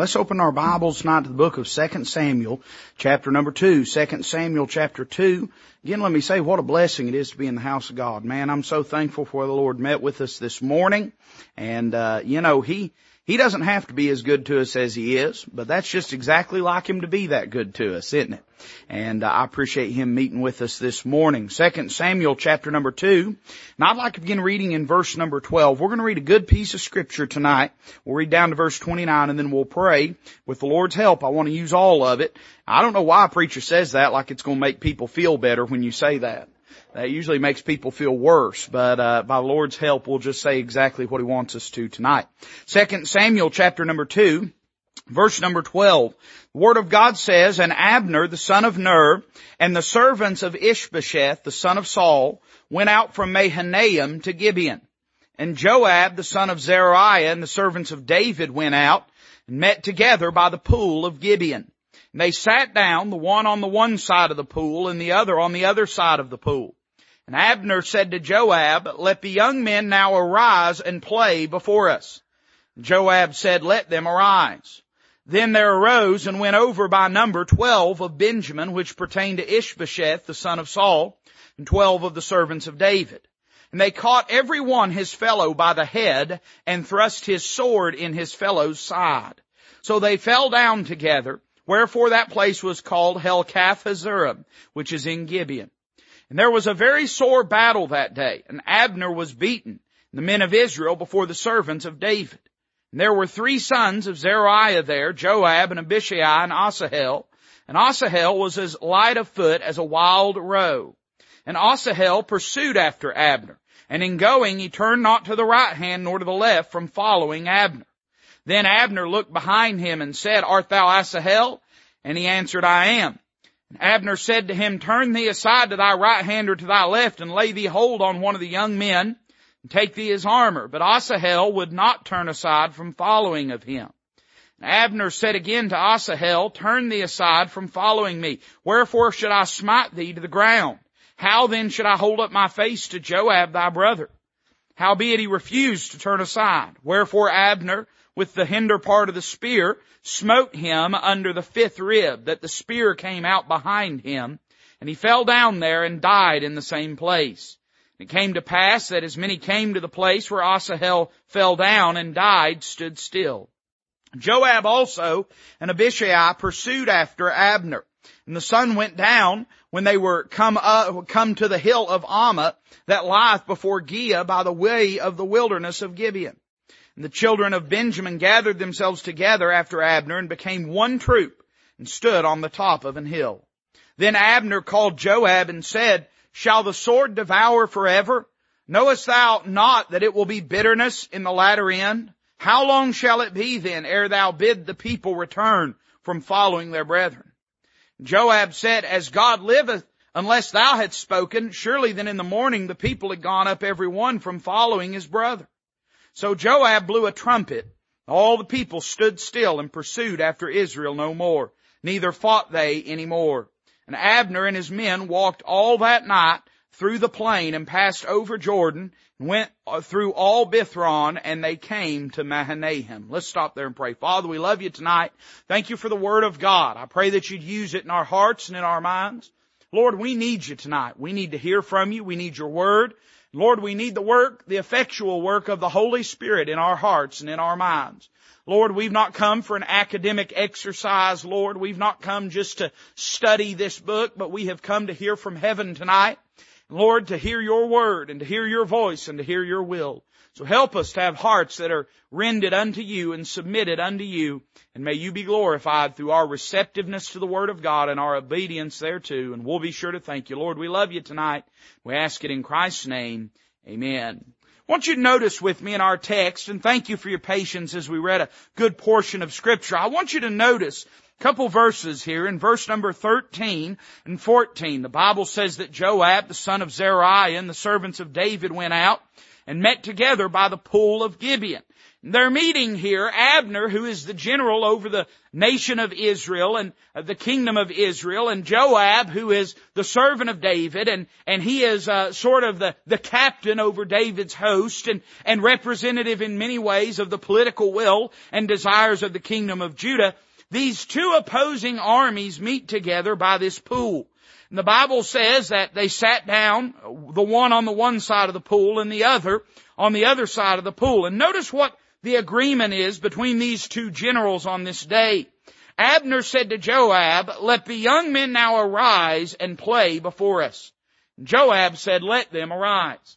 Let's open our Bibles tonight to the book of 2 Samuel, chapter number 2. 2 Samuel chapter 2. Again, let me say what a blessing it is to be in the house of God. Man, I'm so thankful for the Lord met with us this morning. And, uh, you know, He, he doesn't have to be as good to us as he is, but that's just exactly like him to be that good to us, isn't it? And uh, I appreciate him meeting with us this morning. Second Samuel chapter number two. Now I'd like to begin reading in verse number 12. We're going to read a good piece of scripture tonight. We'll read down to verse 29 and then we'll pray. With the Lord's help, I want to use all of it. I don't know why a preacher says that like it's going to make people feel better when you say that. That usually makes people feel worse, but uh, by the Lord's help, we'll just say exactly what He wants us to tonight. Second Samuel chapter number two, verse number twelve. The Word of God says, "And Abner the son of Ner and the servants of Ishbosheth the son of Saul went out from Mahanaim to Gibeon, and Joab the son of Zeruiah and the servants of David went out and met together by the pool of Gibeon." And they sat down, the one on the one side of the pool and the other on the other side of the pool. And Abner said to Joab, let the young men now arise and play before us. Joab said, let them arise. Then there arose and went over by number twelve of Benjamin, which pertained to Ishbosheth, the son of Saul, and twelve of the servants of David. And they caught every one his fellow by the head and thrust his sword in his fellow's side. So they fell down together, wherefore that place was called Helkath Hazurim, which is in Gibeon. And there was a very sore battle that day, and Abner was beaten, the men of Israel before the servants of David. And there were three sons of Zeruiah there, Joab and Abishai and Asahel. And Asahel was as light of foot as a wild roe. And Asahel pursued after Abner. And in going, he turned not to the right hand nor to the left from following Abner. Then Abner looked behind him and said, Art thou Asahel? And he answered, I am. Abner said to him, Turn thee aside to thy right hand or to thy left, and lay thee hold on one of the young men, and take thee his armor. But Asahel would not turn aside from following of him. And Abner said again to Asahel, Turn thee aside from following me. Wherefore should I smite thee to the ground? How then should I hold up my face to Joab thy brother? Howbeit he refused to turn aside. Wherefore Abner, with the hinder part of the spear, smote him under the fifth rib, that the spear came out behind him, and he fell down there and died in the same place. It came to pass that as many came to the place where Asahel fell down and died stood still. Joab also and Abishai pursued after Abner. And the sun went down when they were come up, come to the hill of Ammah that lieth before Giah by the way of the wilderness of Gibeon. And the children of Benjamin gathered themselves together after Abner and became one troop and stood on the top of an hill. Then Abner called Joab and said, Shall the sword devour forever? Knowest thou not that it will be bitterness in the latter end? How long shall it be then ere thou bid the people return from following their brethren? Joab said, As God liveth, unless thou hadst spoken, surely then in the morning the people had gone up every one from following his brother. So Joab blew a trumpet. All the people stood still and pursued after Israel no more. Neither fought they any more. And Abner and his men walked all that night through the plain and passed over Jordan and went uh, through all Bithron and they came to Mahanaim. Let's stop there and pray. Father, we love you tonight. Thank you for the word of God. I pray that you'd use it in our hearts and in our minds. Lord, we need you tonight. We need to hear from you. We need your word. Lord, we need the work, the effectual work of the Holy Spirit in our hearts and in our minds. Lord, we've not come for an academic exercise, Lord. We've not come just to study this book, but we have come to hear from heaven tonight. Lord, to hear your word and to hear your voice and to hear your will. So help us to have hearts that are rended unto you and submitted unto you. And may you be glorified through our receptiveness to the Word of God and our obedience thereto. And we'll be sure to thank you. Lord, we love you tonight. We ask it in Christ's name. Amen. I want you to notice with me in our text, and thank you for your patience as we read a good portion of scripture. I want you to notice a couple verses here in verse number 13 and 14. The Bible says that Joab, the son of Zeruiah, and the servants of David went out and met together by the pool of Gibeon. They're meeting here. Abner, who is the general over the nation of Israel and uh, the kingdom of Israel, and Joab, who is the servant of David, and, and he is uh, sort of the, the captain over David's host and, and representative in many ways of the political will and desires of the kingdom of Judah. These two opposing armies meet together by this pool. And the Bible says that they sat down, the one on the one side of the pool and the other on the other side of the pool. And notice what the agreement is between these two generals on this day. Abner said to Joab, let the young men now arise and play before us. Joab said, let them arise.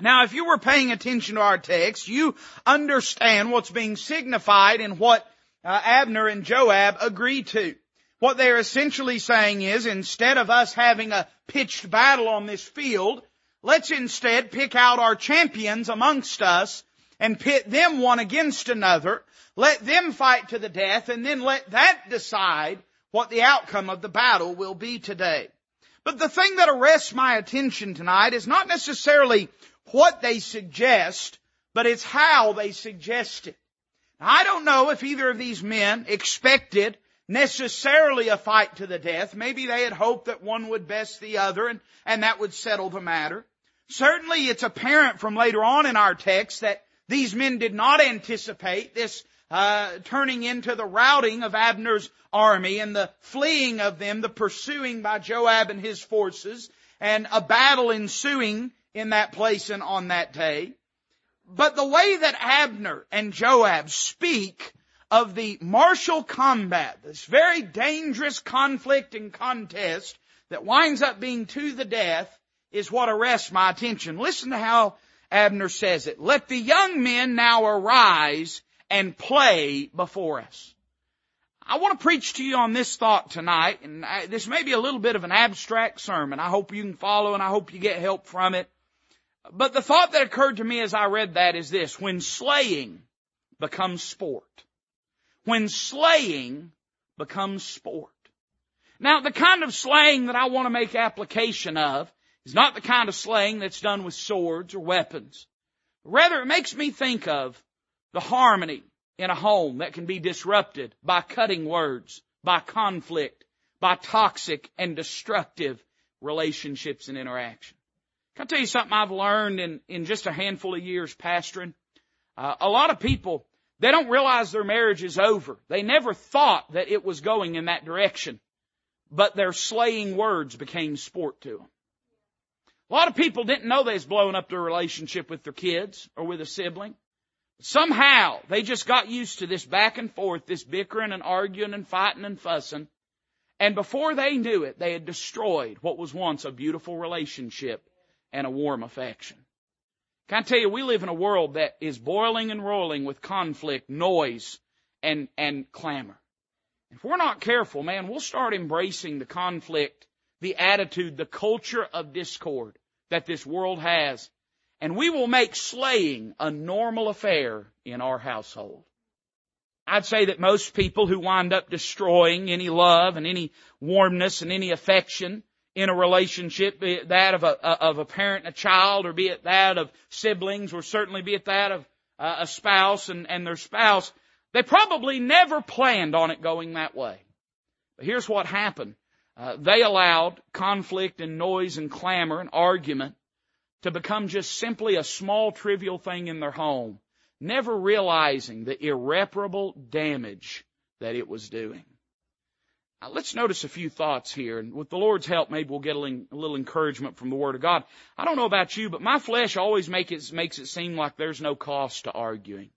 Now, if you were paying attention to our text, you understand what's being signified in what uh, Abner and Joab agree to. What they're essentially saying is, instead of us having a pitched battle on this field, let's instead pick out our champions amongst us and pit them one against another, let them fight to the death, and then let that decide what the outcome of the battle will be today. But the thing that arrests my attention tonight is not necessarily what they suggest, but it's how they suggest it. Now, I don't know if either of these men expected necessarily a fight to the death. Maybe they had hoped that one would best the other and, and that would settle the matter. Certainly it's apparent from later on in our text that these men did not anticipate this uh, turning into the routing of Abner's army and the fleeing of them, the pursuing by Joab and his forces, and a battle ensuing in that place and on that day. But the way that Abner and Joab speak of the martial combat, this very dangerous conflict and contest that winds up being to the death, is what arrests my attention. Listen to how Abner says it. Let the young men now arise and play before us. I want to preach to you on this thought tonight, and I, this may be a little bit of an abstract sermon. I hope you can follow and I hope you get help from it. But the thought that occurred to me as I read that is this, when slaying becomes sport. When slaying becomes sport. Now the kind of slaying that I want to make application of is not the kind of slaying that's done with swords or weapons. Rather, it makes me think of the harmony in a home that can be disrupted by cutting words, by conflict, by toxic and destructive relationships and interaction. Can I tell you something I've learned in, in just a handful of years pastoring? Uh, a lot of people, they don't realize their marriage is over. They never thought that it was going in that direction. But their slaying words became sport to them. A lot of people didn't know they was blowing up their relationship with their kids or with a sibling. Somehow they just got used to this back and forth, this bickering and arguing and fighting and fussing. And before they knew it, they had destroyed what was once a beautiful relationship and a warm affection. Can I tell you, we live in a world that is boiling and rolling with conflict, noise, and, and clamor. If we're not careful, man, we'll start embracing the conflict the attitude, the culture of discord that this world has. And we will make slaying a normal affair in our household. I'd say that most people who wind up destroying any love and any warmness and any affection in a relationship, be it that of a, of a parent and a child, or be it that of siblings, or certainly be it that of a spouse and, and their spouse, they probably never planned on it going that way. But here's what happened. Uh, they allowed conflict and noise and clamor and argument to become just simply a small trivial thing in their home, never realizing the irreparable damage that it was doing. Let's notice a few thoughts here, and with the Lord's help, maybe we'll get a little encouragement from the Word of God. I don't know about you, but my flesh always make it, makes it seem like there's no cost to arguing.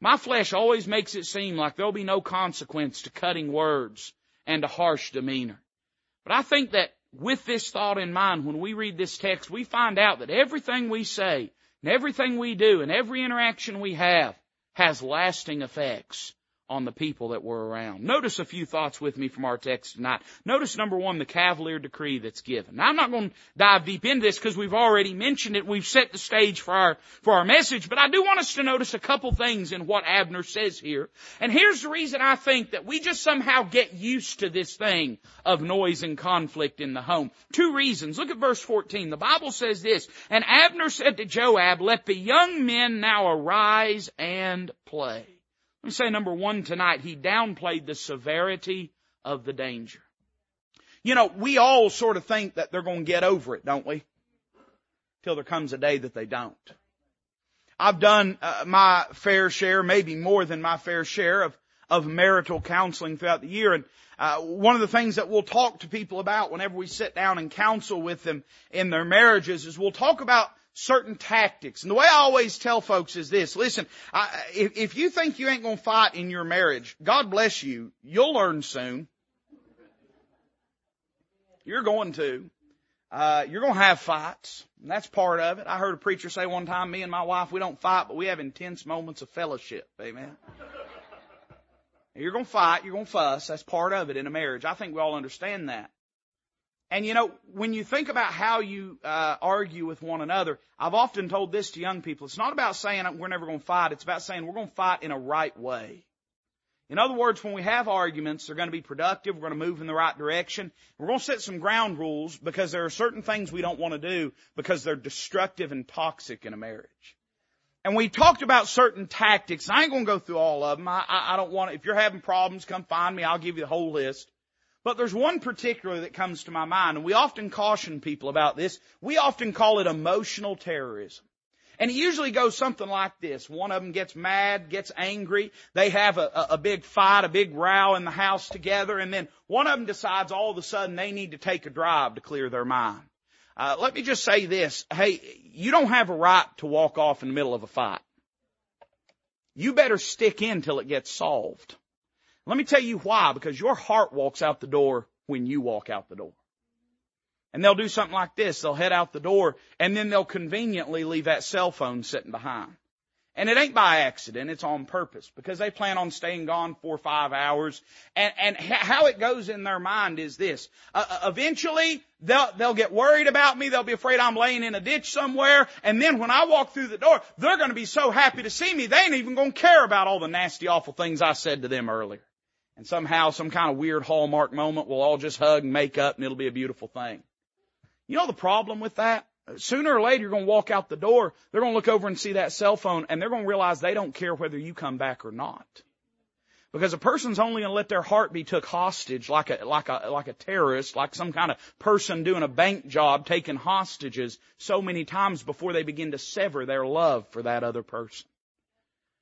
My flesh always makes it seem like there'll be no consequence to cutting words and a harsh demeanor. But I think that with this thought in mind, when we read this text, we find out that everything we say and everything we do and every interaction we have has lasting effects on the people that were around. Notice a few thoughts with me from our text tonight. Notice number one, the cavalier decree that's given. Now I'm not going to dive deep into this because we've already mentioned it. We've set the stage for our, for our message, but I do want us to notice a couple things in what Abner says here. And here's the reason I think that we just somehow get used to this thing of noise and conflict in the home. Two reasons. Look at verse 14. The Bible says this, and Abner said to Joab, let the young men now arise and play. Let me say number one tonight, he downplayed the severity of the danger. You know, we all sort of think that they're going to get over it, don't we? Till there comes a day that they don't. I've done uh, my fair share, maybe more than my fair share of, of marital counseling throughout the year. And uh, one of the things that we'll talk to people about whenever we sit down and counsel with them in their marriages is we'll talk about certain tactics. And the way I always tell folks is this, listen, I, if, if you think you ain't gonna fight in your marriage, God bless you, you'll learn soon. You're going to. Uh, you're gonna have fights. And that's part of it. I heard a preacher say one time, me and my wife, we don't fight, but we have intense moments of fellowship. Amen. You're gonna fight, you're gonna fuss, that's part of it in a marriage. I think we all understand that. And you know, when you think about how you uh, argue with one another, I've often told this to young people. It's not about saying we're never going to fight. It's about saying we're going to fight in a right way. In other words, when we have arguments, they're going to be productive. We're going to move in the right direction. We're going to set some ground rules because there are certain things we don't want to do because they're destructive and toxic in a marriage. And we talked about certain tactics. I ain't going to go through all of them. I, I, I don't want. to. If you're having problems, come find me. I'll give you the whole list. But there's one particular that comes to my mind, and we often caution people about this. We often call it emotional terrorism. And it usually goes something like this. One of them gets mad, gets angry. They have a, a, a, big fight, a big row in the house together, and then one of them decides all of a sudden they need to take a drive to clear their mind. Uh, let me just say this. Hey, you don't have a right to walk off in the middle of a fight. You better stick in till it gets solved. Let me tell you why, because your heart walks out the door when you walk out the door. And they'll do something like this. They'll head out the door and then they'll conveniently leave that cell phone sitting behind. And it ain't by accident, it's on purpose because they plan on staying gone four or five hours. And, and how it goes in their mind is this. Uh, uh, eventually, they'll, they'll get worried about me. They'll be afraid I'm laying in a ditch somewhere. And then when I walk through the door, they're going to be so happy to see me, they ain't even going to care about all the nasty, awful things I said to them earlier. And somehow, some kind of weird hallmark moment, we'll all just hug and make up and it'll be a beautiful thing. You know the problem with that? Sooner or later, you're going to walk out the door. They're going to look over and see that cell phone and they're going to realize they don't care whether you come back or not. Because a person's only going to let their heart be took hostage like a, like a, like a terrorist, like some kind of person doing a bank job taking hostages so many times before they begin to sever their love for that other person.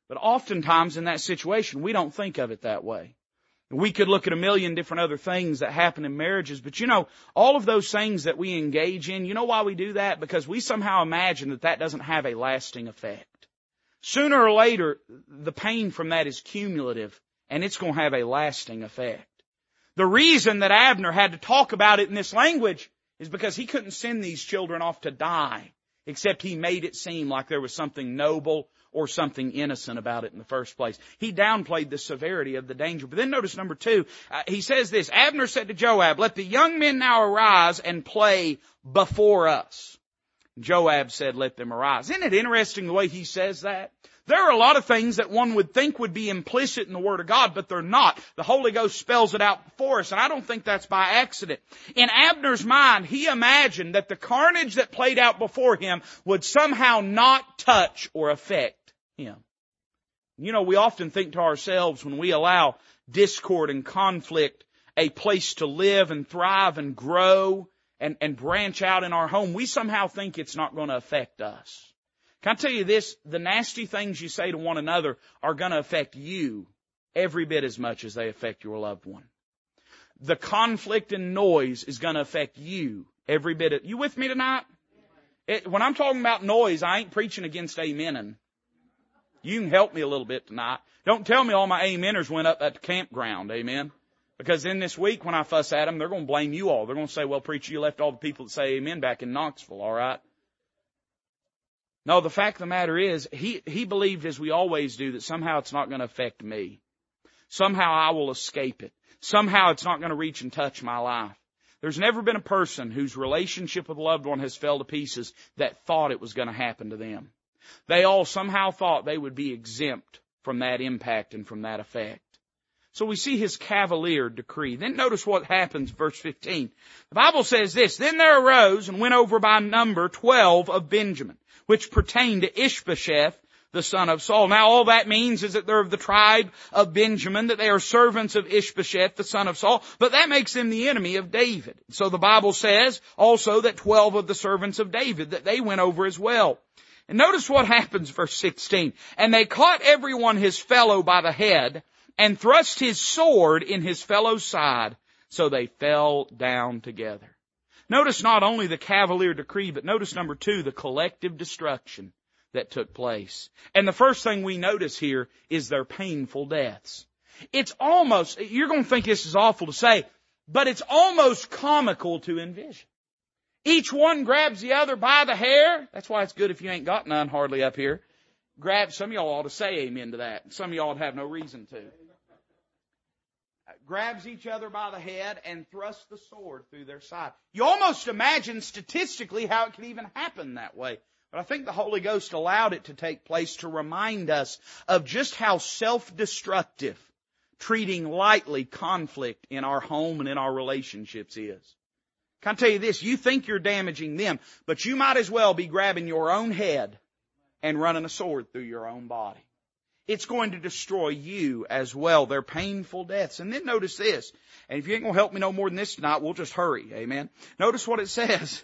But oftentimes in that situation, we don't think of it that way. We could look at a million different other things that happen in marriages, but you know, all of those things that we engage in, you know why we do that? Because we somehow imagine that that doesn't have a lasting effect. Sooner or later, the pain from that is cumulative and it's going to have a lasting effect. The reason that Abner had to talk about it in this language is because he couldn't send these children off to die, except he made it seem like there was something noble or something innocent about it in the first place. He downplayed the severity of the danger. But then notice number two, uh, he says this, Abner said to Joab, let the young men now arise and play before us. Joab said, let them arise. Isn't it interesting the way he says that? There are a lot of things that one would think would be implicit in the Word of God, but they're not. The Holy Ghost spells it out for us, and I don't think that's by accident. In Abner's mind, he imagined that the carnage that played out before him would somehow not touch or affect him. You know, we often think to ourselves when we allow discord and conflict a place to live and thrive and grow and, and branch out in our home, we somehow think it's not going to affect us. Can I tell you this? The nasty things you say to one another are going to affect you every bit as much as they affect your loved one. The conflict and noise is going to affect you every bit. Of, you with me tonight? It, when I'm talking about noise, I ain't preaching against amening. You can help me a little bit tonight. Don't tell me all my ameners went up at the campground. Amen. Because in this week when I fuss at them, they're going to blame you all. They're going to say, well, preacher, you left all the people that say amen back in Knoxville, alright? No, the fact of the matter is, he, he believed as we always do that somehow it's not going to affect me. Somehow I will escape it. Somehow it's not going to reach and touch my life. There's never been a person whose relationship with a loved one has fell to pieces that thought it was going to happen to them. They all somehow thought they would be exempt from that impact and from that effect. So we see his cavalier decree. Then notice what happens, verse 15. The Bible says this, Then there arose and went over by number twelve of Benjamin, which pertain to Ishbosheth, the son of Saul. Now all that means is that they're of the tribe of Benjamin, that they are servants of Ishbosheth, the son of Saul, but that makes them the enemy of David. So the Bible says also that twelve of the servants of David, that they went over as well. And notice what happens, verse 16. And they caught everyone his fellow by the head, and thrust his sword in his fellow's side, so they fell down together. Notice not only the cavalier decree, but notice number two, the collective destruction that took place. And the first thing we notice here is their painful deaths. It's almost, you're going to think this is awful to say, but it's almost comical to envision. Each one grabs the other by the hair. That's why it's good if you ain't got none hardly up here. Grab, some of y'all ought to say amen to that. Some of y'all have no reason to grabs each other by the head and thrusts the sword through their side. You almost imagine statistically how it could even happen that way. But I think the Holy Ghost allowed it to take place to remind us of just how self-destructive treating lightly conflict in our home and in our relationships is. Can I tell you this? You think you're damaging them, but you might as well be grabbing your own head and running a sword through your own body. It's going to destroy you as well. They're painful deaths. And then notice this. And if you ain't going to help me no more than this tonight, we'll just hurry. Amen. Notice what it says.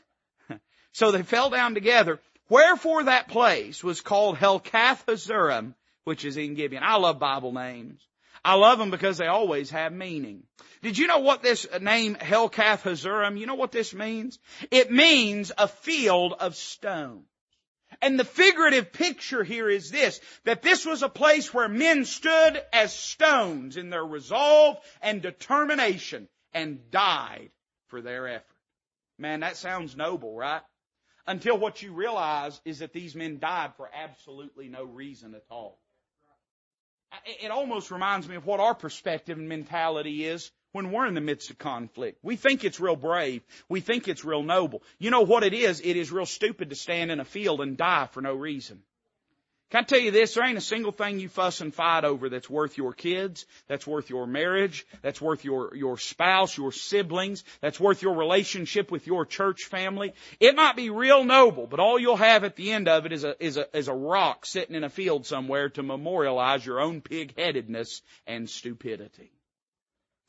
so they fell down together. Wherefore that place was called Helkath Hazurim, which is in Gibeon. I love Bible names. I love them because they always have meaning. Did you know what this name Helkath Hazurim, you know what this means? It means a field of stone. And the figurative picture here is this, that this was a place where men stood as stones in their resolve and determination and died for their effort. Man, that sounds noble, right? Until what you realize is that these men died for absolutely no reason at all. It almost reminds me of what our perspective and mentality is when we're in the midst of conflict. We think it's real brave. We think it's real noble. You know what it is? It is real stupid to stand in a field and die for no reason. Can I tell you this? There ain't a single thing you fuss and fight over that's worth your kids, that's worth your marriage, that's worth your, your spouse, your siblings, that's worth your relationship with your church family. It might be real noble, but all you'll have at the end of it is a, is a, is a rock sitting in a field somewhere to memorialize your own pig-headedness and stupidity.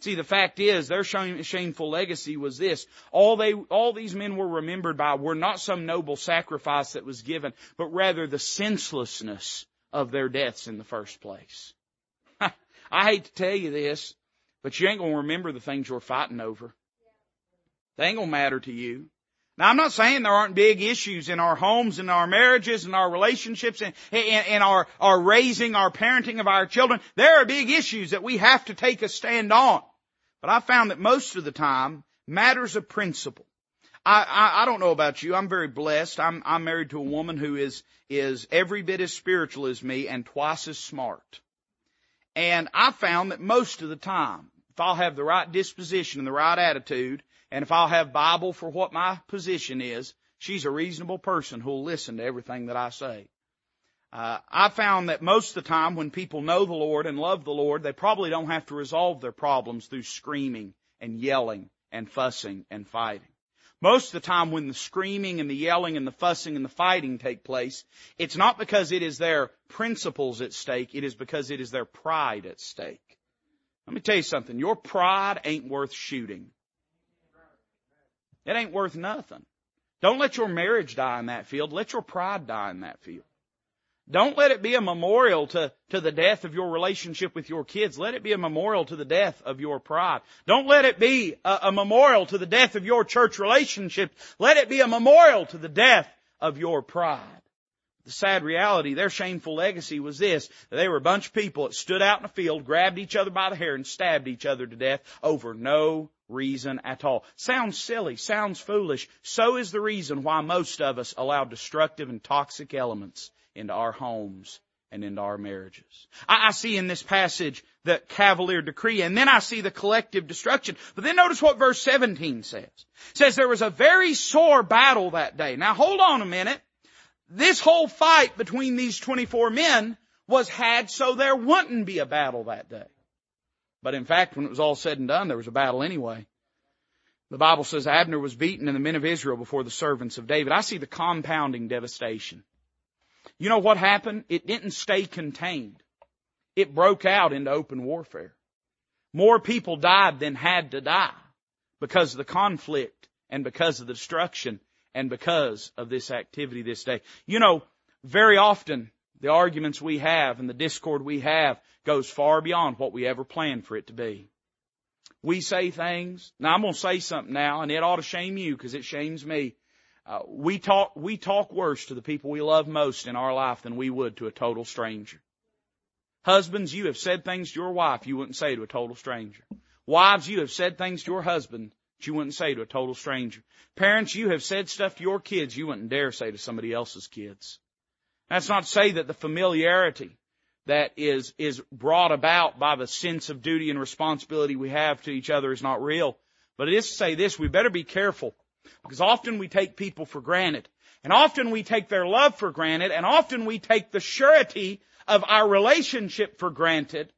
See, the fact is, their shameful legacy was this. All they, all these men were remembered by were not some noble sacrifice that was given, but rather the senselessness of their deaths in the first place. I hate to tell you this, but you ain't gonna remember the things you're fighting over. They ain't gonna matter to you. Now I'm not saying there aren't big issues in our homes and our marriages and our relationships and, and our, our raising, our parenting of our children. There are big issues that we have to take a stand on. But I found that most of the time, matters of principle. I, I, I don't know about you. I'm very blessed. I'm, I'm married to a woman who is, is every bit as spiritual as me and twice as smart. And I found that most of the time, if I'll have the right disposition and the right attitude, and if I'll have Bible for what my position is, she's a reasonable person who'll listen to everything that I say. Uh, I found that most of the time when people know the Lord and love the Lord, they probably don't have to resolve their problems through screaming and yelling and fussing and fighting. Most of the time when the screaming and the yelling and the fussing and the fighting take place, it's not because it is their principles at stake, it is because it is their pride at stake. Let me tell you something, your pride ain't worth shooting. It ain't worth nothing. Don't let your marriage die in that field, let your pride die in that field. Don't let it be a memorial to, to the death of your relationship with your kids. Let it be a memorial to the death of your pride. Don't let it be a, a memorial to the death of your church relationship. Let it be a memorial to the death of your pride. The sad reality, their shameful legacy was this. They were a bunch of people that stood out in a field, grabbed each other by the hair, and stabbed each other to death over no reason at all. Sounds silly, sounds foolish. So is the reason why most of us allow destructive and toxic elements into our homes and into our marriages. I, see in this passage the cavalier decree and then I see the collective destruction. But then notice what verse 17 says. It says there was a very sore battle that day. Now hold on a minute. This whole fight between these 24 men was had so there wouldn't be a battle that day. But in fact, when it was all said and done, there was a battle anyway. The Bible says Abner was beaten and the men of Israel before the servants of David. I see the compounding devastation. You know what happened? It didn't stay contained. It broke out into open warfare. More people died than had to die because of the conflict and because of the destruction and because of this activity this day. You know, very often the arguments we have and the discord we have goes far beyond what we ever planned for it to be. We say things. Now I'm going to say something now and it ought to shame you because it shames me. Uh, we talk, we talk worse to the people we love most in our life than we would to a total stranger. Husbands, you have said things to your wife you wouldn't say to a total stranger. Wives, you have said things to your husband that you wouldn't say to a total stranger. Parents, you have said stuff to your kids you wouldn't dare say to somebody else's kids. That's not to say that the familiarity that is, is brought about by the sense of duty and responsibility we have to each other is not real. But it is to say this, we better be careful because often we take people for granted. And often we take their love for granted and often we take the surety of our relationship for granted.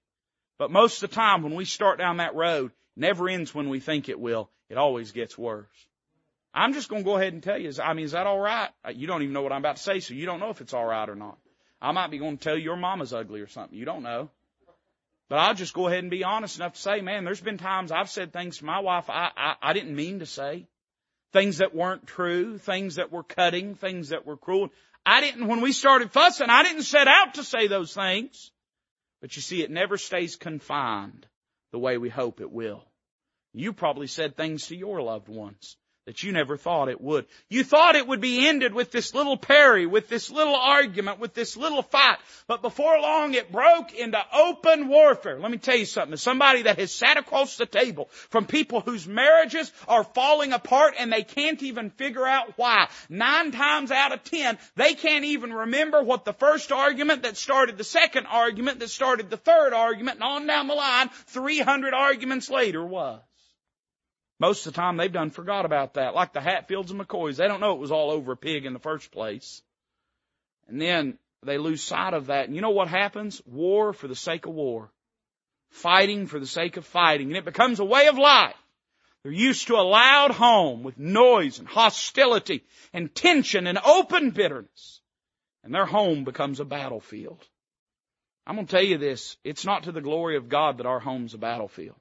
But most of the time when we start down that road, never ends when we think it will. It always gets worse. I'm just going to go ahead and tell you, I mean, is that alright? Uh, you don't even know what I'm about to say, so you don't know if it's alright or not. I might be going to tell you your mama's ugly or something. You don't know. But I'll just go ahead and be honest enough to say, man, there's been times I've said things to my wife I, I, I didn't mean to say. Things that weren't true, things that were cutting, things that were cruel. I didn't, when we started fussing, I didn't set out to say those things. But you see, it never stays confined the way we hope it will. You probably said things to your loved ones that you never thought it would. You thought it would be ended with this little parry, with this little argument, with this little fight. But before long it broke into open warfare. Let me tell you something. As somebody that has sat across the table from people whose marriages are falling apart and they can't even figure out why. Nine times out of ten, they can't even remember what the first argument that started the second argument that started the third argument and on down the line, 300 arguments later was. Most of the time they've done forgot about that, like the Hatfields and McCoys. They don't know it was all over a pig in the first place. And then they lose sight of that. And you know what happens? War for the sake of war. Fighting for the sake of fighting. And it becomes a way of life. They're used to a loud home with noise and hostility and tension and open bitterness. And their home becomes a battlefield. I'm going to tell you this. It's not to the glory of God that our home's a battlefield.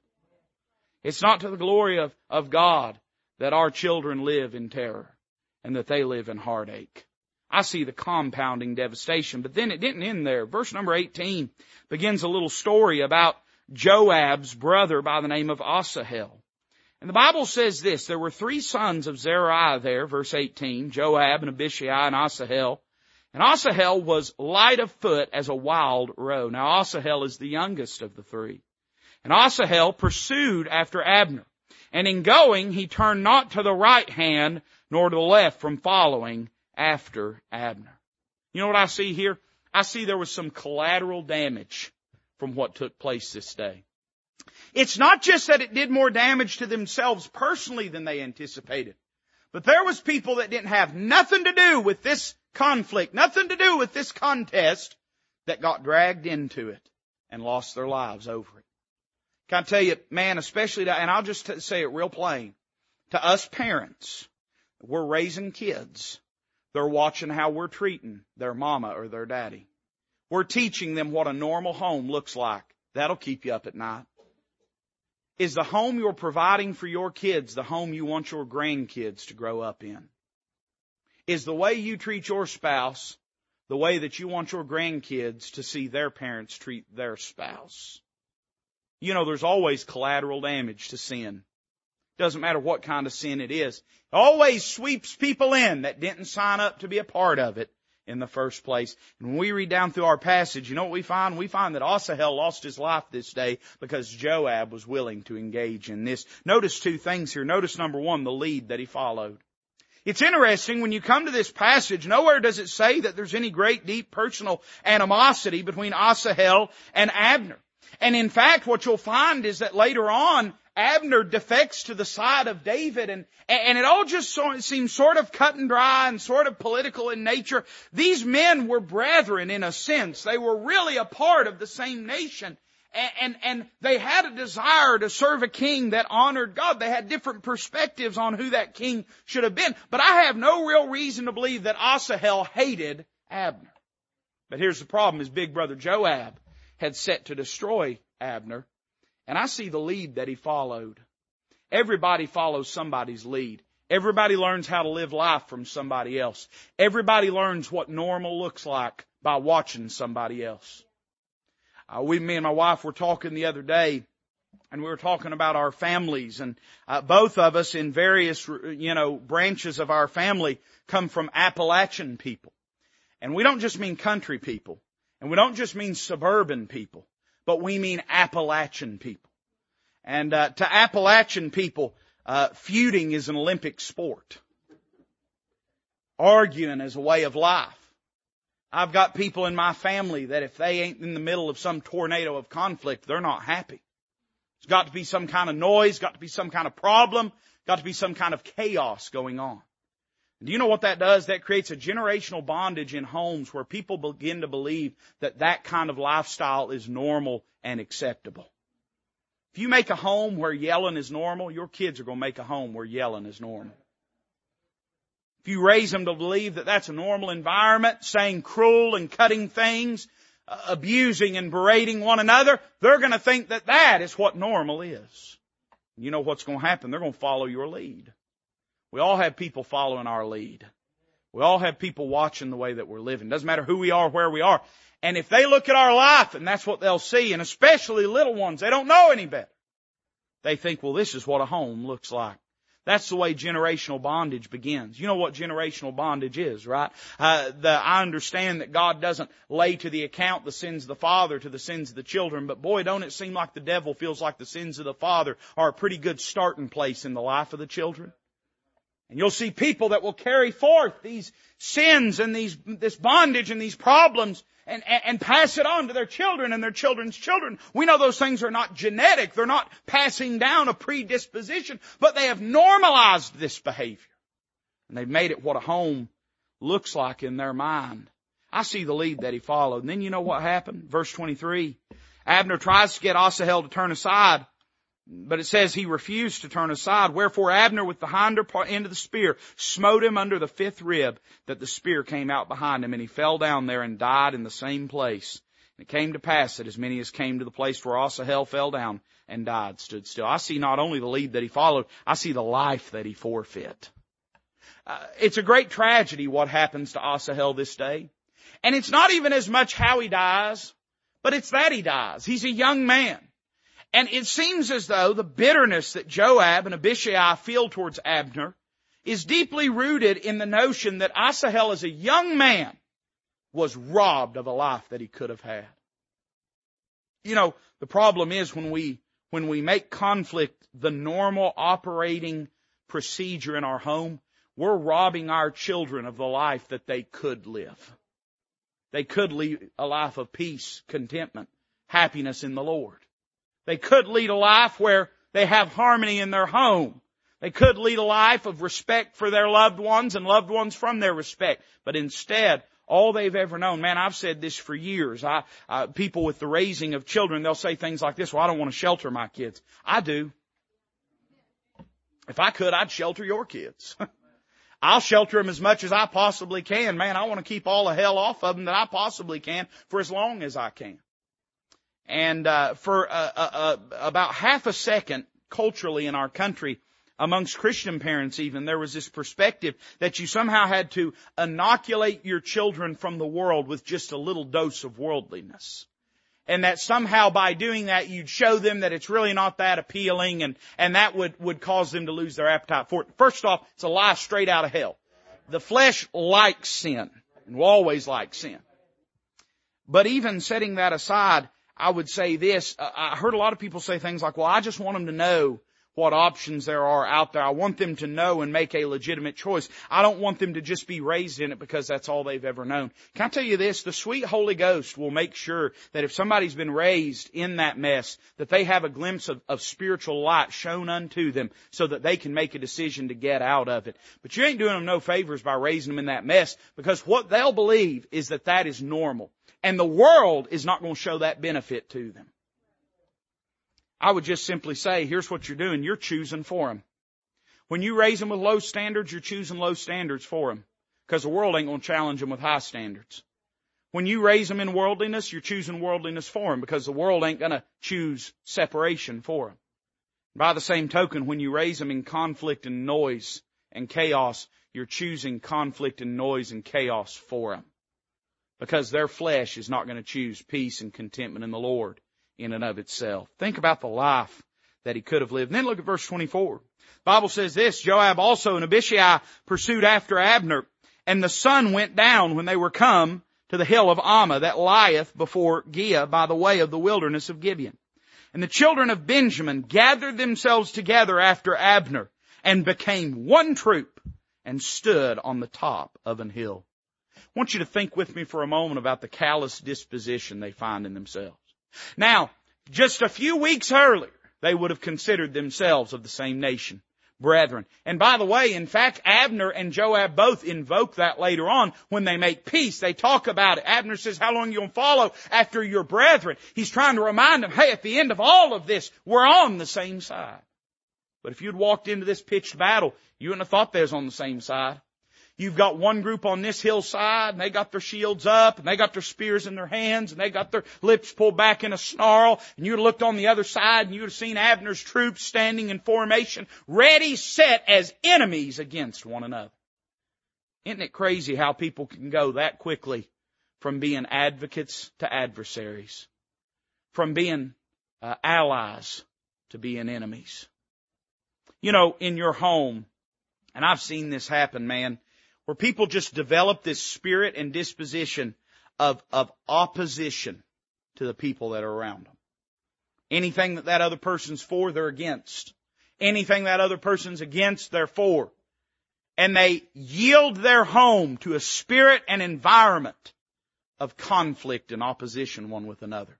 It's not to the glory of, of God that our children live in terror and that they live in heartache. I see the compounding devastation, but then it didn't end there. Verse number 18 begins a little story about Joab's brother by the name of Asahel. And the Bible says this, there were three sons of Zeruiah there, verse 18, Joab and Abishai and Asahel. And Asahel was light of foot as a wild roe. Now Asahel is the youngest of the three. And Asahel pursued after Abner. And in going, he turned not to the right hand nor to the left from following after Abner. You know what I see here? I see there was some collateral damage from what took place this day. It's not just that it did more damage to themselves personally than they anticipated, but there was people that didn't have nothing to do with this conflict, nothing to do with this contest that got dragged into it and lost their lives over it. Can I tell you, man, especially to, and I'll just say it real plain, to us parents, we're raising kids. They're watching how we're treating their mama or their daddy. We're teaching them what a normal home looks like. That'll keep you up at night. Is the home you're providing for your kids the home you want your grandkids to grow up in? Is the way you treat your spouse the way that you want your grandkids to see their parents treat their spouse? You know, there's always collateral damage to sin. Doesn't matter what kind of sin it is. It always sweeps people in that didn't sign up to be a part of it in the first place. And when we read down through our passage, you know what we find? We find that Asahel lost his life this day because Joab was willing to engage in this. Notice two things here. Notice number one, the lead that he followed. It's interesting when you come to this passage, nowhere does it say that there's any great deep personal animosity between Asahel and Abner. And in fact, what you'll find is that later on, Abner defects to the side of David and, and it all just sort, seems sort of cut and dry and sort of political in nature. These men were brethren in a sense. They were really a part of the same nation. And, and, and, they had a desire to serve a king that honored God. They had different perspectives on who that king should have been. But I have no real reason to believe that Asahel hated Abner. But here's the problem. is big brother Joab had set to destroy Abner. And I see the lead that he followed. Everybody follows somebody's lead. Everybody learns how to live life from somebody else. Everybody learns what normal looks like by watching somebody else. Uh, we, me and my wife were talking the other day, and we were talking about our families, and uh, both of us in various, you know, branches of our family come from Appalachian people. And we don't just mean country people, and we don't just mean suburban people but we mean Appalachian people. And uh, to Appalachian people, uh, feuding is an Olympic sport. Arguing is a way of life. I've got people in my family that if they ain't in the middle of some tornado of conflict, they're not happy. It's got to be some kind of noise, got to be some kind of problem, got to be some kind of chaos going on. Do you know what that does? That creates a generational bondage in homes where people begin to believe that that kind of lifestyle is normal and acceptable. If you make a home where yelling is normal, your kids are going to make a home where yelling is normal. If you raise them to believe that that's a normal environment, saying cruel and cutting things, uh, abusing and berating one another, they're going to think that that is what normal is. You know what's going to happen? They're going to follow your lead. We all have people following our lead. We all have people watching the way that we're living. Doesn't matter who we are, where we are. And if they look at our life and that's what they'll see, and especially little ones, they don't know any better. They think, well, this is what a home looks like. That's the way generational bondage begins. You know what generational bondage is, right? Uh, the, I understand that God doesn't lay to the account the sins of the father to the sins of the children, but boy, don't it seem like the devil feels like the sins of the father are a pretty good starting place in the life of the children? And you'll see people that will carry forth these sins and these, this bondage and these problems and, and, and, pass it on to their children and their children's children. We know those things are not genetic. They're not passing down a predisposition, but they have normalized this behavior. And they've made it what a home looks like in their mind. I see the lead that he followed. And then you know what happened? Verse 23. Abner tries to get Asahel to turn aside. But it says he refused to turn aside. Wherefore Abner with the hinder part, end of the spear smote him under the fifth rib that the spear came out behind him and he fell down there and died in the same place. And it came to pass that as many as came to the place where Asahel fell down and died stood still. I see not only the lead that he followed, I see the life that he forfeit. Uh, it's a great tragedy what happens to Asahel this day. And it's not even as much how he dies, but it's that he dies. He's a young man. And it seems as though the bitterness that Joab and Abishai feel towards Abner is deeply rooted in the notion that Asahel as a young man was robbed of a life that he could have had. You know, the problem is when we, when we make conflict the normal operating procedure in our home, we're robbing our children of the life that they could live. They could lead a life of peace, contentment, happiness in the Lord. They could lead a life where they have harmony in their home. They could lead a life of respect for their loved ones and loved ones from their respect. But instead, all they've ever known, man, I've said this for years. I, uh, people with the raising of children, they'll say things like this, well, I don't want to shelter my kids. I do. If I could, I'd shelter your kids. I'll shelter them as much as I possibly can. Man, I want to keep all the hell off of them that I possibly can for as long as I can. And uh, for uh, uh, uh, about half a second, culturally in our country, amongst Christian parents even, there was this perspective that you somehow had to inoculate your children from the world with just a little dose of worldliness. And that somehow by doing that you'd show them that it's really not that appealing and, and that would, would cause them to lose their appetite for it. First off, it's a lie straight out of hell. The flesh likes sin and will always like sin. But even setting that aside, I would say this. Uh, I heard a lot of people say things like, well, I just want them to know what options there are out there. I want them to know and make a legitimate choice. I don't want them to just be raised in it because that's all they've ever known. Can I tell you this? The sweet Holy Ghost will make sure that if somebody's been raised in that mess, that they have a glimpse of, of spiritual light shown unto them so that they can make a decision to get out of it. But you ain't doing them no favors by raising them in that mess because what they'll believe is that that is normal. And the world is not going to show that benefit to them. I would just simply say, here's what you're doing. You're choosing for them. When you raise them with low standards, you're choosing low standards for them. Because the world ain't going to challenge them with high standards. When you raise them in worldliness, you're choosing worldliness for them because the world ain't going to choose separation for them. By the same token, when you raise them in conflict and noise and chaos, you're choosing conflict and noise and chaos for them. Because their flesh is not going to choose peace and contentment in the Lord in and of itself. Think about the life that he could have lived. And then look at verse 24. The Bible says this, Joab also and Abishai pursued after Abner, and the sun went down when they were come to the hill of Ammah that lieth before Giah by the way of the wilderness of Gibeon. And the children of Benjamin gathered themselves together after Abner and became one troop and stood on the top of an hill. I want you to think with me for a moment about the callous disposition they find in themselves. Now, just a few weeks earlier, they would have considered themselves of the same nation, brethren. And by the way, in fact, Abner and Joab both invoke that later on when they make peace. They talk about it. Abner says, how long you gonna follow after your brethren? He's trying to remind them, hey, at the end of all of this, we're on the same side. But if you'd walked into this pitched battle, you wouldn't have thought they was on the same side. You've got one group on this hillside and they got their shields up and they got their spears in their hands and they got their lips pulled back in a snarl and you'd looked on the other side and you'd have seen Abner's troops standing in formation, ready, set as enemies against one another. Isn't it crazy how people can go that quickly from being advocates to adversaries? From being uh, allies to being enemies? You know, in your home, and I've seen this happen, man, where people just develop this spirit and disposition of, of opposition to the people that are around them. Anything that that other person's for, they're against. Anything that other person's against, they're for. And they yield their home to a spirit and environment of conflict and opposition one with another.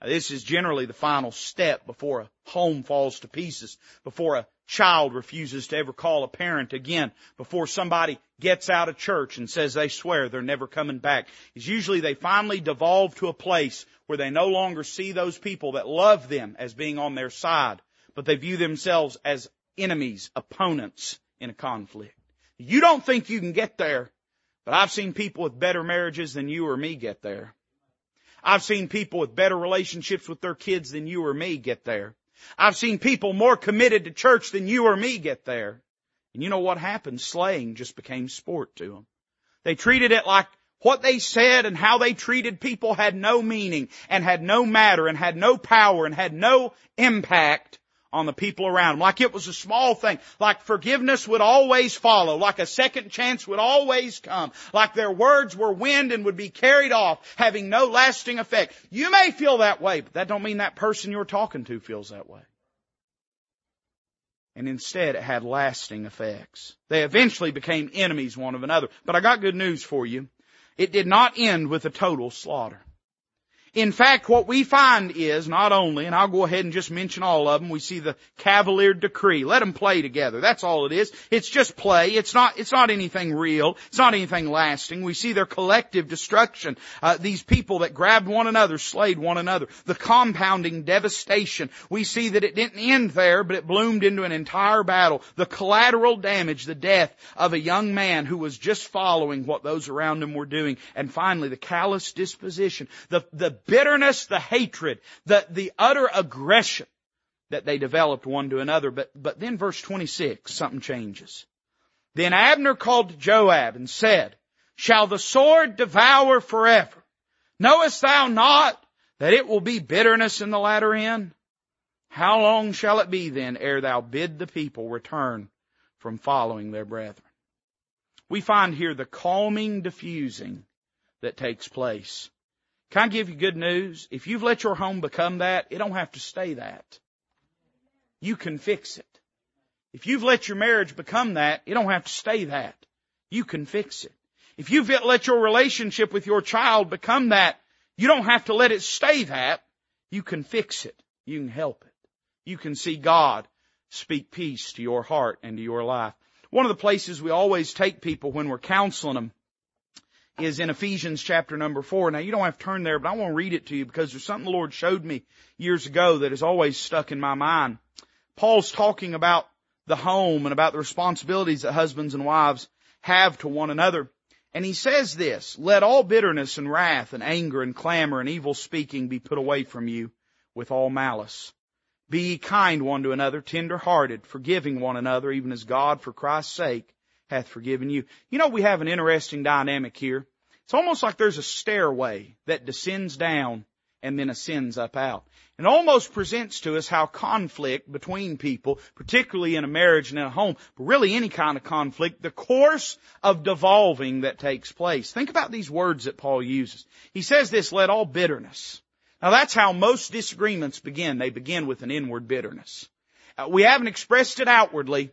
Now, this is generally the final step before a home falls to pieces, before a child refuses to ever call a parent again, before somebody gets out of church and says they swear they're never coming back. Is usually they finally devolve to a place where they no longer see those people that love them as being on their side, but they view themselves as enemies, opponents in a conflict. You don't think you can get there, but I've seen people with better marriages than you or me get there. I've seen people with better relationships with their kids than you or me get there. I've seen people more committed to church than you or me get there. And you know what happened? Slaying just became sport to them. They treated it like what they said and how they treated people had no meaning and had no matter and had no power and had no impact on the people around them. Like it was a small thing. Like forgiveness would always follow. Like a second chance would always come. Like their words were wind and would be carried off, having no lasting effect. You may feel that way, but that don't mean that person you're talking to feels that way. And instead it had lasting effects. They eventually became enemies one of another. But I got good news for you. It did not end with a total slaughter. In fact, what we find is not only, and I'll go ahead and just mention all of them, we see the cavalier decree. Let them play together. That's all it is. It's just play. It's not, it's not anything real. It's not anything lasting. We see their collective destruction. Uh, these people that grabbed one another, slayed one another. The compounding devastation. We see that it didn't end there, but it bloomed into an entire battle. The collateral damage, the death of a young man who was just following what those around him were doing. And finally, the callous disposition. The, the bitterness, the hatred, the, the utter aggression that they developed one to another. But, but then verse 26, something changes. Then Abner called to Joab and said, Shall the sword devour forever? Knowest thou not that it will be bitterness in the latter end? How long shall it be then ere thou bid the people return from following their brethren? We find here the calming diffusing that takes place. Can I give you good news? If you've let your home become that, it don't have to stay that. you can fix it. If you've let your marriage become that, it don't have to stay that. You can fix it. If you've let your relationship with your child become that, you don't have to let it stay that. You can fix it. You can help it. You can see God speak peace to your heart and to your life. One of the places we always take people when we're counseling them is in Ephesians chapter number four. Now you don't have to turn there, but I want to read it to you because there's something the Lord showed me years ago that has always stuck in my mind. Paul's talking about the home and about the responsibilities that husbands and wives have to one another. And he says this, let all bitterness and wrath and anger and clamor and evil speaking be put away from you with all malice. Be kind one to another, tender hearted, forgiving one another, even as God for Christ's sake hath forgiven you. You know, we have an interesting dynamic here. It's almost like there's a stairway that descends down and then ascends up out. It almost presents to us how conflict between people, particularly in a marriage and in a home, but really any kind of conflict, the course of devolving that takes place. Think about these words that Paul uses. He says this, let all bitterness. Now that's how most disagreements begin. They begin with an inward bitterness. Uh, we haven't expressed it outwardly,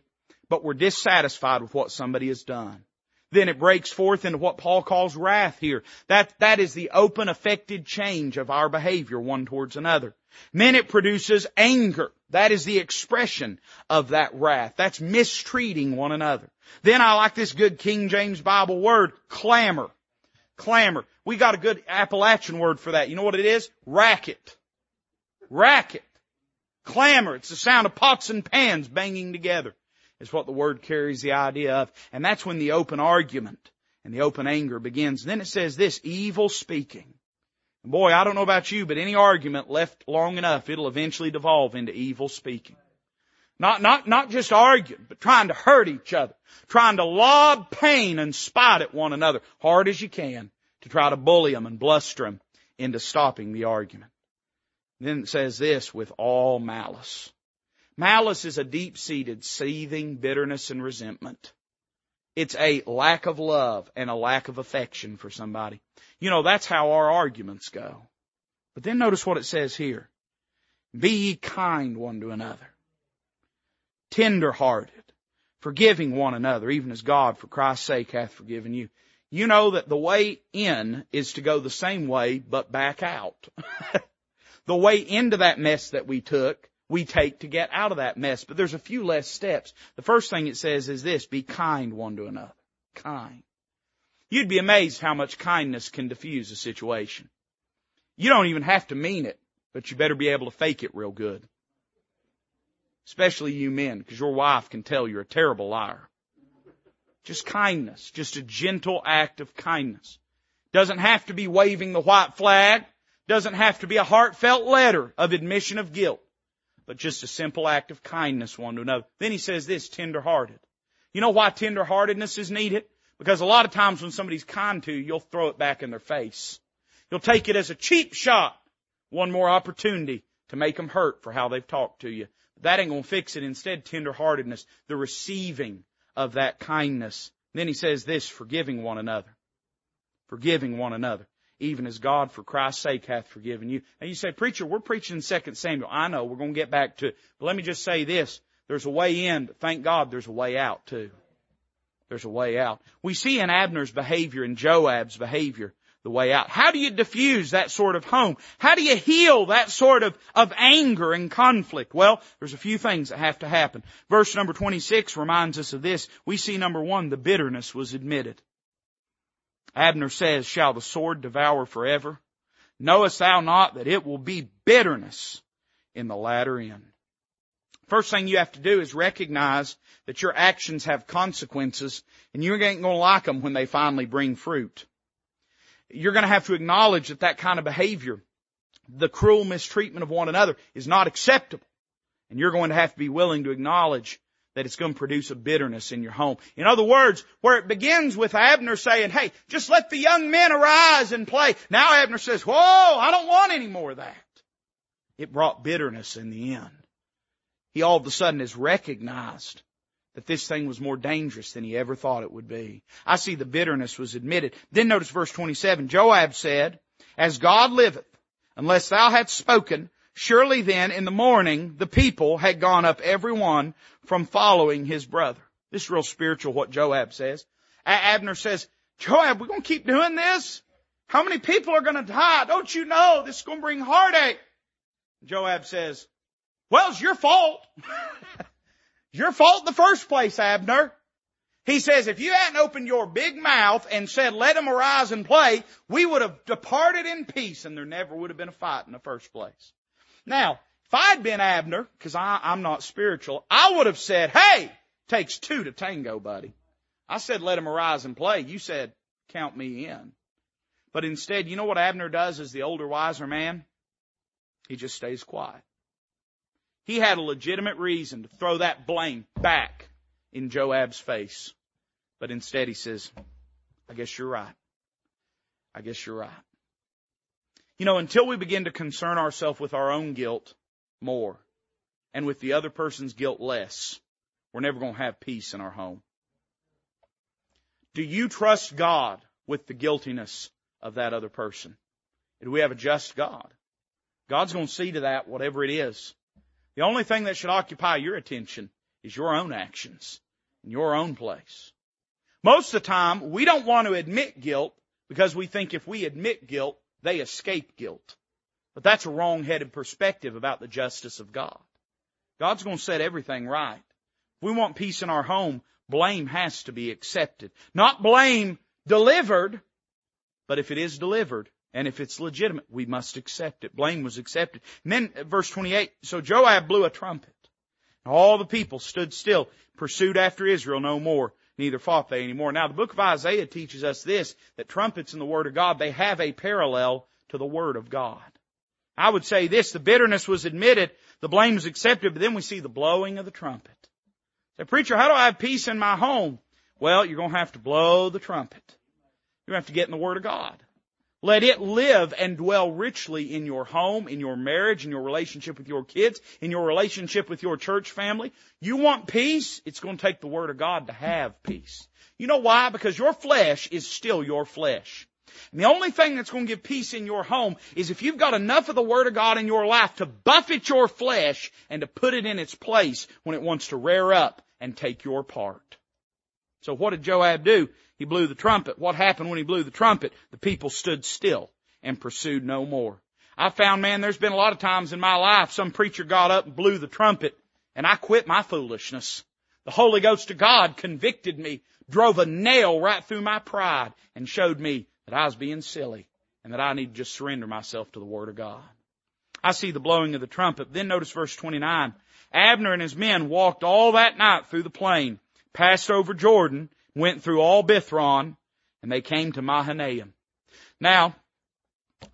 but we're dissatisfied with what somebody has done. Then it breaks forth into what Paul calls wrath here. That, that is the open affected change of our behavior one towards another. Then it produces anger. That is the expression of that wrath. That's mistreating one another. Then I like this good King James Bible word, clamor. Clamor. We got a good Appalachian word for that. You know what it is? Racket. Racket. Clamor. It's the sound of pots and pans banging together is what the word carries the idea of. And that's when the open argument and the open anger begins. Then it says this, evil speaking. Boy, I don't know about you, but any argument left long enough, it'll eventually devolve into evil speaking. Not, not, not just arguing, but trying to hurt each other. Trying to lob pain and spite at one another, hard as you can, to try to bully them and bluster them into stopping the argument. then it says this, with all malice. Malice is a deep-seated seething bitterness and resentment. It's a lack of love and a lack of affection for somebody. You know, that's how our arguments go. But then notice what it says here. Be ye kind one to another. Tender-hearted. Forgiving one another, even as God for Christ's sake hath forgiven you. You know that the way in is to go the same way, but back out. the way into that mess that we took we take to get out of that mess. But there's a few less steps. The first thing it says is this, be kind one to another. Kind. You'd be amazed how much kindness can diffuse a situation. You don't even have to mean it, but you better be able to fake it real good. Especially you men, because your wife can tell you're a terrible liar. Just kindness, just a gentle act of kindness. Doesn't have to be waving the white flag. Doesn't have to be a heartfelt letter of admission of guilt but just a simple act of kindness one to another. Then he says this, tenderhearted. You know why tenderheartedness is needed? Because a lot of times when somebody's kind to you, you'll throw it back in their face. You'll take it as a cheap shot. One more opportunity to make them hurt for how they've talked to you. That ain't gonna fix it. Instead, tenderheartedness, the receiving of that kindness. Then he says this, forgiving one another. Forgiving one another even as God for Christ's sake hath forgiven you. And you say, preacher, we're preaching 2 Samuel. I know, we're going to get back to it. But let me just say this. There's a way in, but thank God there's a way out too. There's a way out. We see in Abner's behavior and Joab's behavior the way out. How do you diffuse that sort of home? How do you heal that sort of, of anger and conflict? Well, there's a few things that have to happen. Verse number 26 reminds us of this. We see number one, the bitterness was admitted. Abner says, shall the sword devour forever? Knowest thou not that it will be bitterness in the latter end? First thing you have to do is recognize that your actions have consequences and you ain't going to like them when they finally bring fruit. You're going to have to acknowledge that that kind of behavior, the cruel mistreatment of one another is not acceptable. And you're going to have to be willing to acknowledge that it's going to produce a bitterness in your home. In other words, where it begins with Abner saying, hey, just let the young men arise and play. Now Abner says, whoa, I don't want any more of that. It brought bitterness in the end. He all of a sudden has recognized that this thing was more dangerous than he ever thought it would be. I see the bitterness was admitted. Then notice verse 27. Joab said, As God liveth, unless thou hadst spoken, Surely then in the morning the people had gone up every one from following his brother. This is real spiritual what Joab says. Abner says, Joab, we're going to keep doing this? How many people are going to die? Don't you know this is going to bring heartache? Joab says, well, it's your fault. your fault in the first place, Abner. He says, if you hadn't opened your big mouth and said, let them arise and play, we would have departed in peace and there never would have been a fight in the first place. Now, if I'd been Abner, because I'm not spiritual, I would have said, hey, takes two to tango, buddy. I said, let them arise and play. You said, count me in. But instead, you know what Abner does as the older, wiser man? He just stays quiet. He had a legitimate reason to throw that blame back in Joab's face. But instead he says, I guess you're right. I guess you're right. You know, until we begin to concern ourselves with our own guilt more and with the other person's guilt less, we're never going to have peace in our home. Do you trust God with the guiltiness of that other person? Do we have a just God? God's going to see to that, whatever it is. The only thing that should occupy your attention is your own actions in your own place. Most of the time, we don't want to admit guilt because we think if we admit guilt, they escape guilt. But that's a wrong-headed perspective about the justice of God. God's going to set everything right. If we want peace in our home, blame has to be accepted. Not blame delivered, but if it is delivered, and if it's legitimate, we must accept it. Blame was accepted. And then uh, verse 28, so Joab blew a trumpet. All the people stood still, pursued after Israel no more, neither fought they anymore. Now the book of Isaiah teaches us this, that trumpets in the Word of God, they have a parallel to the Word of God. I would say this, the bitterness was admitted, the blame was accepted, but then we see the blowing of the trumpet. Say, preacher, how do I have peace in my home? Well, you're going to have to blow the trumpet. To have to get in the Word of God. Let it live and dwell richly in your home, in your marriage, in your relationship with your kids, in your relationship with your church family. You want peace? It's going to take the Word of God to have peace. You know why? Because your flesh is still your flesh. And the only thing that's going to give peace in your home is if you've got enough of the Word of God in your life to buffet your flesh and to put it in its place when it wants to rear up and take your part. So what did Joab do? He blew the trumpet. What happened when he blew the trumpet? The people stood still and pursued no more. I found, man, there's been a lot of times in my life some preacher got up and blew the trumpet and I quit my foolishness. The Holy Ghost of God convicted me, drove a nail right through my pride and showed me that I was being silly and that I need to just surrender myself to the Word of God. I see the blowing of the trumpet. Then notice verse 29. Abner and his men walked all that night through the plain passed over Jordan, went through all Bithron, and they came to Mahanaim. Now,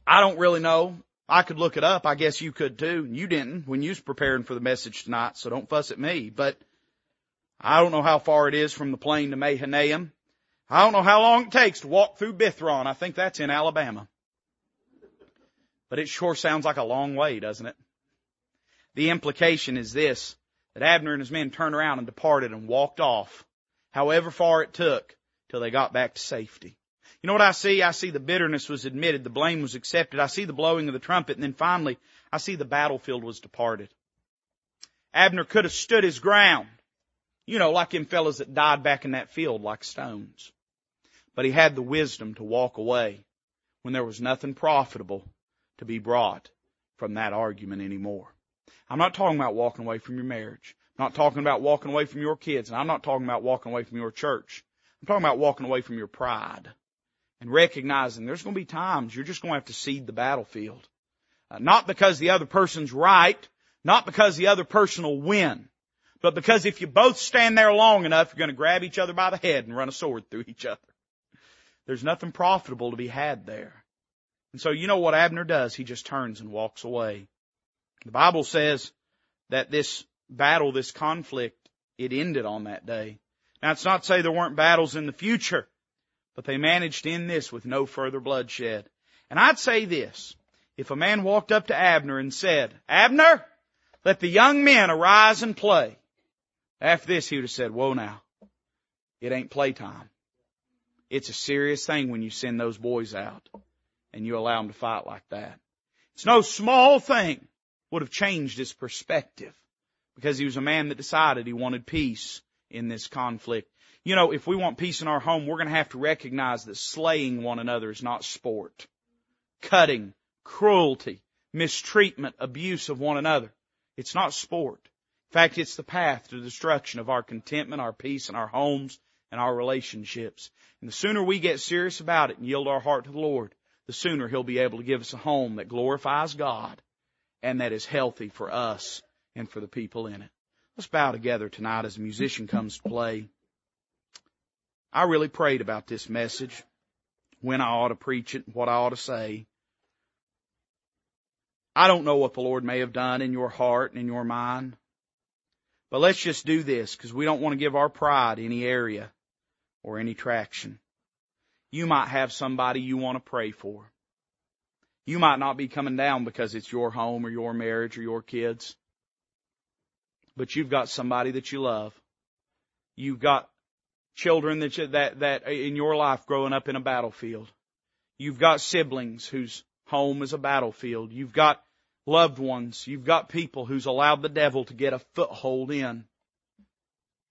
I don't really know. I could look it up. I guess you could too. You didn't when you was preparing for the message tonight, so don't fuss at me. But I don't know how far it is from the plain to Mahanaim. I don't know how long it takes to walk through Bithron. I think that's in Alabama. But it sure sounds like a long way, doesn't it? The implication is this that Abner and his men turned around and departed and walked off, however far it took, till they got back to safety. You know what I see? I see the bitterness was admitted, the blame was accepted, I see the blowing of the trumpet, and then finally, I see the battlefield was departed. Abner could have stood his ground. You know, like them fellows that died back in that field like stones. But he had the wisdom to walk away when there was nothing profitable to be brought from that argument anymore. I'm not talking about walking away from your marriage. I'm not talking about walking away from your kids. And I'm not talking about walking away from your church. I'm talking about walking away from your pride and recognizing there's going to be times you're just going to have to cede the battlefield. Uh, not because the other person's right, not because the other person will win, but because if you both stand there long enough, you're going to grab each other by the head and run a sword through each other. There's nothing profitable to be had there. And so you know what Abner does? He just turns and walks away. The Bible says that this battle, this conflict, it ended on that day. Now it's not to say there weren't battles in the future, but they managed to end this with no further bloodshed. And I'd say this, if a man walked up to Abner and said, Abner, let the young men arise and play. After this, he would have said, whoa now, it ain't playtime. It's a serious thing when you send those boys out and you allow them to fight like that. It's no small thing would have changed his perspective because he was a man that decided he wanted peace in this conflict. You know, if we want peace in our home, we're going to have to recognize that slaying one another is not sport. Cutting, cruelty, mistreatment, abuse of one another. It's not sport. In fact, it's the path to destruction of our contentment, our peace, and our homes and our relationships. And the sooner we get serious about it and yield our heart to the Lord, the sooner He'll be able to give us a home that glorifies God and that is healthy for us and for the people in it. Let's bow together tonight as a musician comes to play. I really prayed about this message, when I ought to preach it, what I ought to say. I don't know what the Lord may have done in your heart and in your mind. But let's just do this because we don't want to give our pride any area or any traction. You might have somebody you want to pray for. You might not be coming down because it's your home or your marriage or your kids. But you've got somebody that you love. You've got children that, you, that, that uh, in your life growing up in a battlefield. You've got siblings whose home is a battlefield. You've got loved ones. You've got people who's allowed the devil to get a foothold in.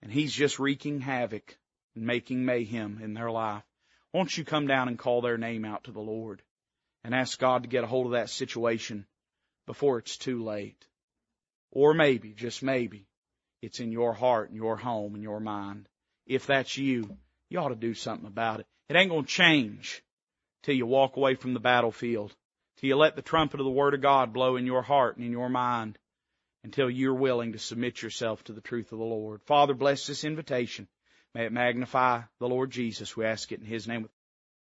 And he's just wreaking havoc and making mayhem in their life. Won't you come down and call their name out to the Lord and ask God to get a hold of that situation before it's too late? Or maybe, just maybe, it's in your heart and your home and your mind. If that's you, you ought to do something about it. It ain't going to change till you walk away from the battlefield till you let the trumpet of the Word of God blow in your heart and in your mind until you're willing to submit yourself to the truth of the Lord. Father, bless this invitation. May it magnify the Lord Jesus. We ask it in His name.